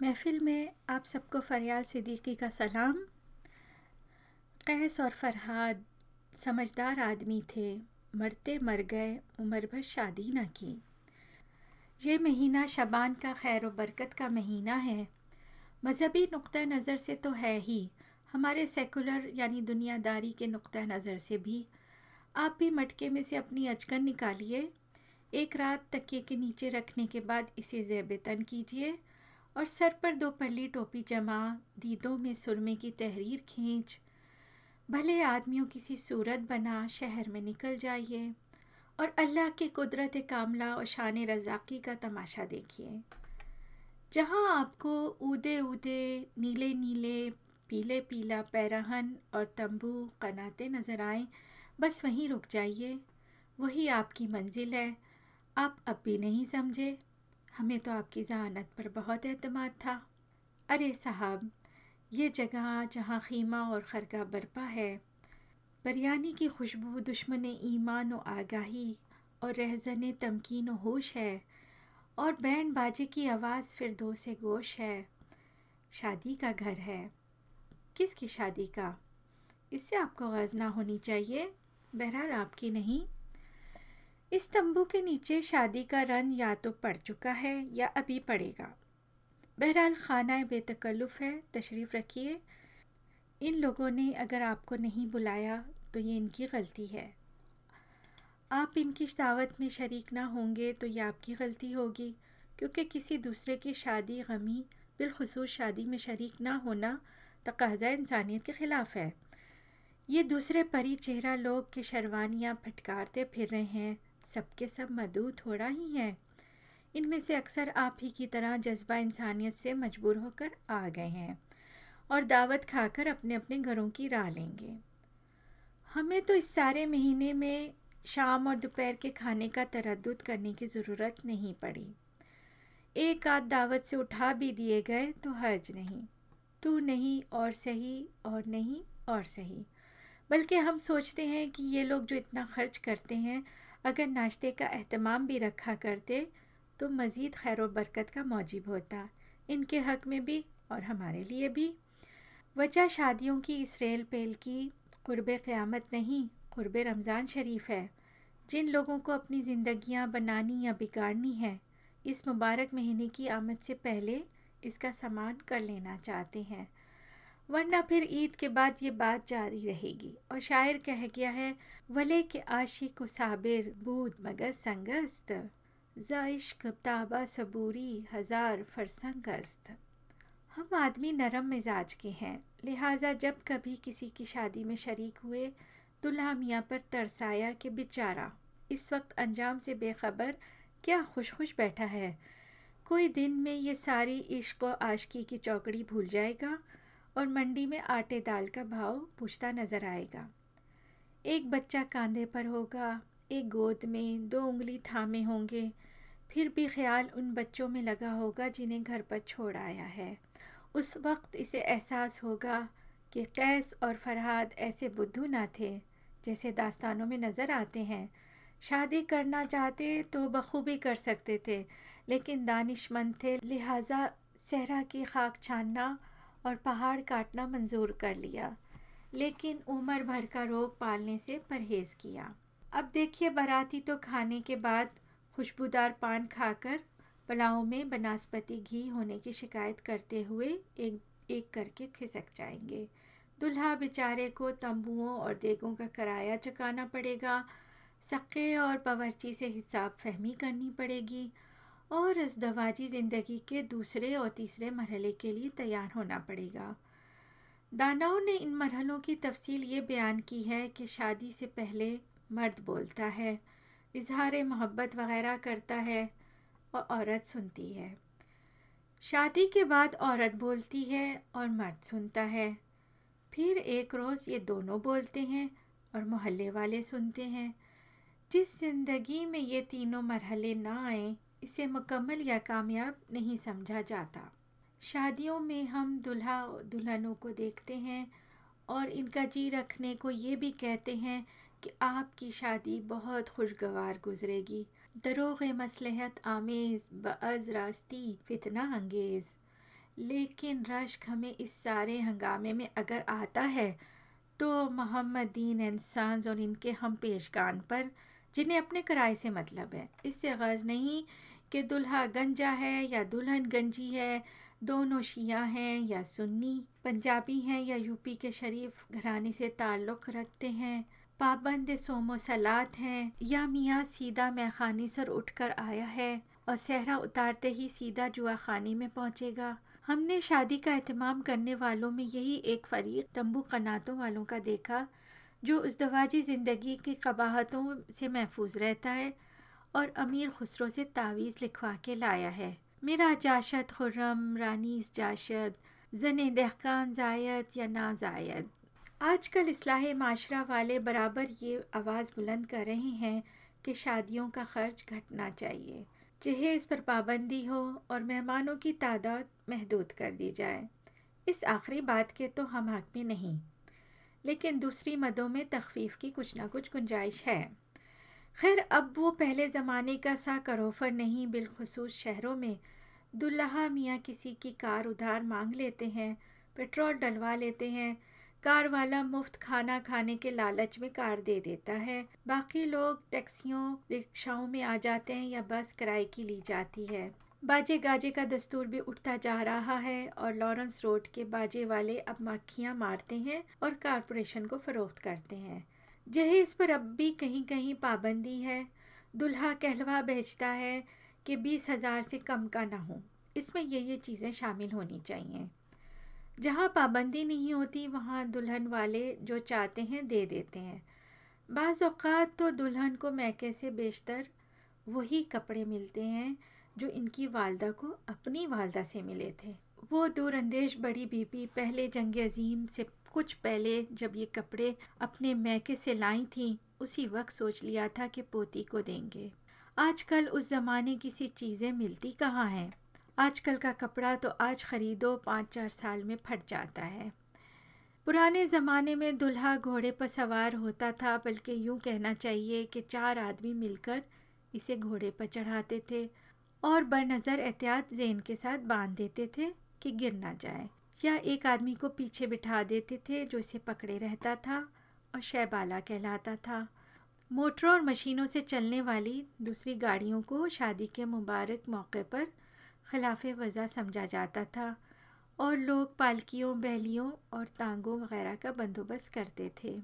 महफिल में आप सबको फरियाल सिद्दीकी का सलाम। कैस और फरहाद समझदार आदमी थे, मरते मर गए, उम्र भर शादी न की। ये महीना शबान का खैर व बरकत का महीना है। मज़हबी नुक़ नज़र से तो है ही, हमारे सेकुलर यानी दुनियादारी के नुक़ नज़र से भी। आप भी मटके में से अपनी अचकन निकालिए, एक रात तकिए के नीचे रखने के बाद इसे ज़ेब तन कीजिए और सर पर दो पल्ली टोपी जमा, दीदों में सुरमे की तहरीर खींच। भले आदमियों किसी सूरत बना, शहर में निकल जाइए और अल्लाह की कुदरत कामला और शान रजाकी का तमाशा देखिए। जहाँ आपको ऊदे ऊदे, नीले नीले, पीले पीला पैराहन और तंबू, कनाते नज़र आए, बस वहीं रुक जाइए। वही आपकी मंजिल है। आप अब भी नहीं समझे। हमें तो आपकी जहानत पर बहुत अतमाद था। अरे साहब, ये जगह जहाँ खीमा और खरगा बरपा है, बिरयानी की खुशबू दुश्मन ईमान व आगाही और रहजन तमकीन व होश है और बैंड बाजे की आवाज़ फिर दो से गोश है। शादी का घर है। किसकी शादी का? इससे आपको गज़ ना होनी चाहिए। बहरहाल आपकी नहीं। इस तंबू के नीचे शादी का रन या तो पड़ चुका है या अभी पड़ेगा। बहरहाल खाना बेतकल्लुफ़ है, तशरीफ़ रखिए। इन लोगों ने अगर आपको नहीं बुलाया तो ये इनकी गलती है। आप इनकी दावत में शरीक ना होंगे तो ये आपकी गलती होगी। क्योंकि किसी दूसरे की शादी गमी, बिलखसूस शादी में शरीक ना होना, तकाजा इंसानियत के ख़िलाफ़ है। ये दूसरे परी चेहरा लोग के शरवानियाँ फटकारते फिर रहे हैं। सबके सब मधु थोड़ा ही है। इनमें से अक्सर आप ही की तरह जज्बा इंसानियत से मजबूर होकर आ गए हैं और दावत खाकर अपने अपने घरों की राह लेंगे। हमें तो इस सारे महीने में शाम और दोपहर के खाने का तरद करने की ज़रूरत नहीं पड़ी। एक आध दावत से उठा भी दिए गए तो हर्ज नहीं। तू नहीं और सही और नहीं और सही। बल्कि हम सोचते हैं कि ये लोग जो इतना खर्च करते हैं अगर नाश्ते का अहतमाम भी रखा करते तो मज़ीद खैर बरकत का मौजब होता, इनके हक़ में भी और हमारे लिए भी। वजह शादियों की इस रेल पेल की कुर्ब क़्यामत नहीं, कुर्ब रमज़ान शरीफ है। जिन लोगों को अपनी ज़िंदगियाँ बनानी या बिगाड़नी है, इस मुबारक महीने की आमद से पहले इसका सामान कर लेना चाहते हैं। वरना फिर ईद के बाद ये बात जारी रहेगी। और शायर कह गया है, वले के आशी को साबिर, बूद मगर संगस्त। जाइश्क ताबा सबूरी, हज़ार फरसंगस्त। हम आदमी नरम मिजाज के हैं। लिहाजा जब कभी किसी की शादी में शरीक हुए, दुल्हा मियाँ पर तरसाया कि बेचारा, इस वक्त अंजाम से बेखबर क्या खुश खुश बैठा है? कोई दिन में ये सारी इश्क व आशकी की चौकड़ी भूल जाएगा? और मंडी में आटे दाल का भाव पूछता नज़र आएगा। एक बच्चा कांधे पर होगा, एक गोद में दो उंगली थामे होंगे, फिर भी ख्याल उन बच्चों में लगा होगा जिन्हें घर पर छोड़ आया है। उस वक्त इसे एहसास होगा कि कैस और फरहाद ऐसे बुद्धू ना थे जैसे दास्तानों में नज़र आते हैं। शादी करना चाहते तो बखूबी कर सकते थे, लेकिन दानिशमंद थे, लिहाजा सहरा की खाक छानना और पहाड़ काटना मंजूर कर लिया, लेकिन उम्र भर का रोग पालने से परहेज़ किया। अब देखिए, बाराती तो खाने के बाद खुशबूदार पान खाकर पुलाव में बनास्पति घी होने की शिकायत करते हुए एक एक करके खिसक जाएँगे। दुल्हा बेचारे को तंबुओं और देगों का किराया चुकाना पड़ेगा सक्के और बावर्ची से हिसाब फहमी करनी पड़ेगी। और इस दवाजी ज़िंदगी के दूसरे और तीसरे मरहले के लिए तैयार होना पड़ेगा। दानाओं ने इन मरहलों की तफसील ये बयान की है कि शादी से पहले मर्द बोलता है इजहार मोहब्बत वगैरह करता है और औरत सुनती है। शादी के बाद औरत बोलती है और मर्द सुनता है। फिर एक रोज़ ये दोनों बोलते हैं और मोहल्ले वाले सुनते हैं। जिस ज़िंदगी में ये तीनों मरहले ना आए इसे मुकम्मल या कामयाब नहीं समझा जाता। शादियों में हम दुल्हा दुल्हनों को देखते हैं और इनका जी रखने को ये भी कहते हैं कि आपकी शादी बहुत खुशगवार गुजरेगी। दरोग मसलहत, आमेज़ बज़ रास्ती, फितना अंगेज़। लेकिन रश्क हमें इस सारे हंगामे में अगर आता है तो मोहम्मदीन इंसान और इनके हम पेशगान पर जिन्हें अपने किराए से मतलब है। इससे गर्ज नहीं कि दुल्हा गंजा है या दुल्हन गंजी है, दोनों शिया हैं या सुन्नी, पंजाबी हैं या यूपी के शरीफ घराने से ताल्लुक़ रखते हैं। पाबंद सोमो सलात हैं, या मियाँ सीधा मैखानी सर उठकर आया है और सहरा उतारते ही सीधा जुआ खानी में पहुँचेगा। हमने शादी का अहतमाम करने वालों में यही एक फरीक तंबू कनातों वालों का देखा जो उस दवाजी ज़िंदगी की कबाहतों से महफूज रहता है और अमीर खुसरो से तावीज़ लिखवा के लाया है। मेरा जाशद खुर्रम रानीस जाशद, जन दहकान जायद या ना जायद। आजकल इसलाह माशरा वाले बराबर ये आवाज़ बुलंद कर रहे हैं कि शादियों का ख़र्च घटना चाहिए। जहेज़ पर पाबंदी हो और मेहमानों की तादाद महदूद कर दी जाए। इस आखिरी बात के तो हम हक में नहीं। लेकिन दूसरी मदों में तखफीफ की कुछ ना कुछ गुंजाइश है। खैर, अब वो पहले ज़माने का सा करोफर नहीं, बिलखसूस शहरों में दुल्हा मियाँ किसी की कार उधार मांग लेते हैं, पेट्रोल डलवा लेते हैं, कार वाला मुफ़्त खाना खाने के लालच में कार दे देता है। बाकी लोग टैक्सियों, रिक्शाओं में आ जाते हैं या बस किराए की ली जाती है। बाजे गाजे का दस्तूर भी उठता जा रहा है और लॉरेंस रोड के बाजे वाले अब मक्खियाँ मारते हैं और कारपोरेशन को फ़रोख्त करते हैं। जहेज पर अब भी कहीं कहीं पाबंदी है, दुल्हा कहलवा भेजता है कि बीस हज़ार से कम का ना हो। इसमें ये ये चीज़ें शामिल होनी चाहिए। जहाँ पाबंदी नहीं होती, वहाँ दुल्हन वाले जो चाहते हैं दे देते हैं। बाज़ात तो दुल्हन को मैके से बेशतर वही कपड़े मिलते हैं जो इनकी वालदा को अपनी वालदा से मिले थे। वो दूरअंदेश बड़ी बीबी पहले जंग अजीम से कुछ पहले जब ये कपड़े अपने मैके से लाई थी, उसी वक्त सोच लिया था कि पोती को देंगे। आजकल उस ज़माने की सी चीज़ें मिलती कहाँ हैं? आजकल का कपड़ा तो आज ख़रीदो पाँच चार साल में फट जाता है। पुराने ज़माने में दुल्हा घोड़े पर सवार होता था, बल्कि यूँ कहना चाहिए कि चार आदमी मिलकर इसे घोड़े पर चढ़ाते थे। और बरनज़र एहतियात जेन के साथ बाँध देते थे कि गिर ना जाए। या एक आदमी को पीछे बिठा देते थे जो इसे पकड़े रहता था और शैबाला कहलाता था। मोटरों और मशीनों से चलने वाली दूसरी गाड़ियों को शादी के मुबारक मौके पर खिलाफ वज़ा समझा जाता था और लोग पालकियों, बहलियों और तांगों वगैरह का बंदोबस्त करते थे।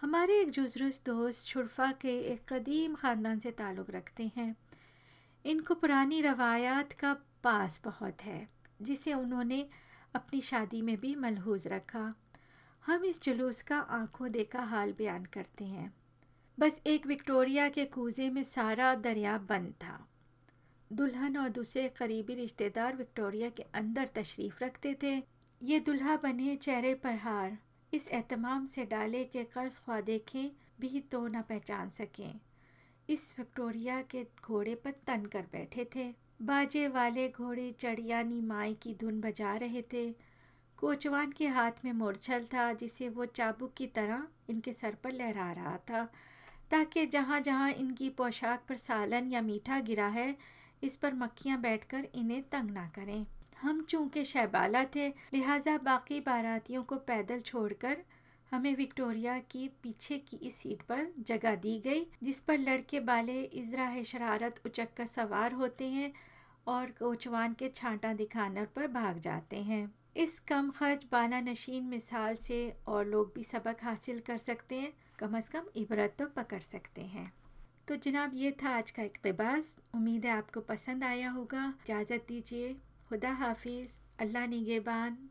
हमारे एक जुजरुस दोस्त शुरफा के एक कदीम ख़ानदान से ताल्लुक़ रखते हैं। इनको पुरानी रवायात का पास बहुत है, जिसे उन्होंने अपनी शादी में भी मलहूज रखा। हम इस जुलूस का आँखों देखा हाल बयान करते हैं। बस एक विक्टोरिया के कूजे में सारा दरिया बंद था। दुल्हन और दूसरे करीबी रिश्तेदार विक्टोरिया के अंदर तशरीफ़ रखते थे। ये दुल्हा बने चेहरे पर हार, इस एहतमाम से डाले के कर्ज ख्वा देखें भी तो न पहचान सकें। इस विक्टोरिया के घोड़े पर तन कर बैठे थे। बाजे वाले घोड़े चढ़ियानी माई की धुन बजा रहे थे। कोचवान के हाथ में मोरछल था, जिसे वो चाबुक की तरह इनके सर पर लहरा रहा था, ताकि जहाँ जहाँ इनकी पोशाक पर सालन या मीठा गिरा है, इस पर मक्खियाँ बैठकर इन्हें तंग ना करें। हम चूँकि शहबाला थे, लिहाजा बाकी बारातियों को पैदल छोड़कर हमें विक्टोरिया की पीछे की इस सीट पर जगह दी गई, जिस पर लड़के बाले इजरा शरारत उचक कर सवार होते हैं और कोचवान के छांटा दिखाने पर भाग जाते हैं। इस कम खर्च बाला नशीन मिसाल से और लोग भी सबक हासिल कर सकते हैं, कम अज़ कम इबरत तो पकड़ सकते हैं। तो जनाब, ये था आज का इकतबास। उम्मीद है आपको पसंद आया होगा। इजाज़त दीजिए। खुदा हाफिज़। अल्लाह निगेबान।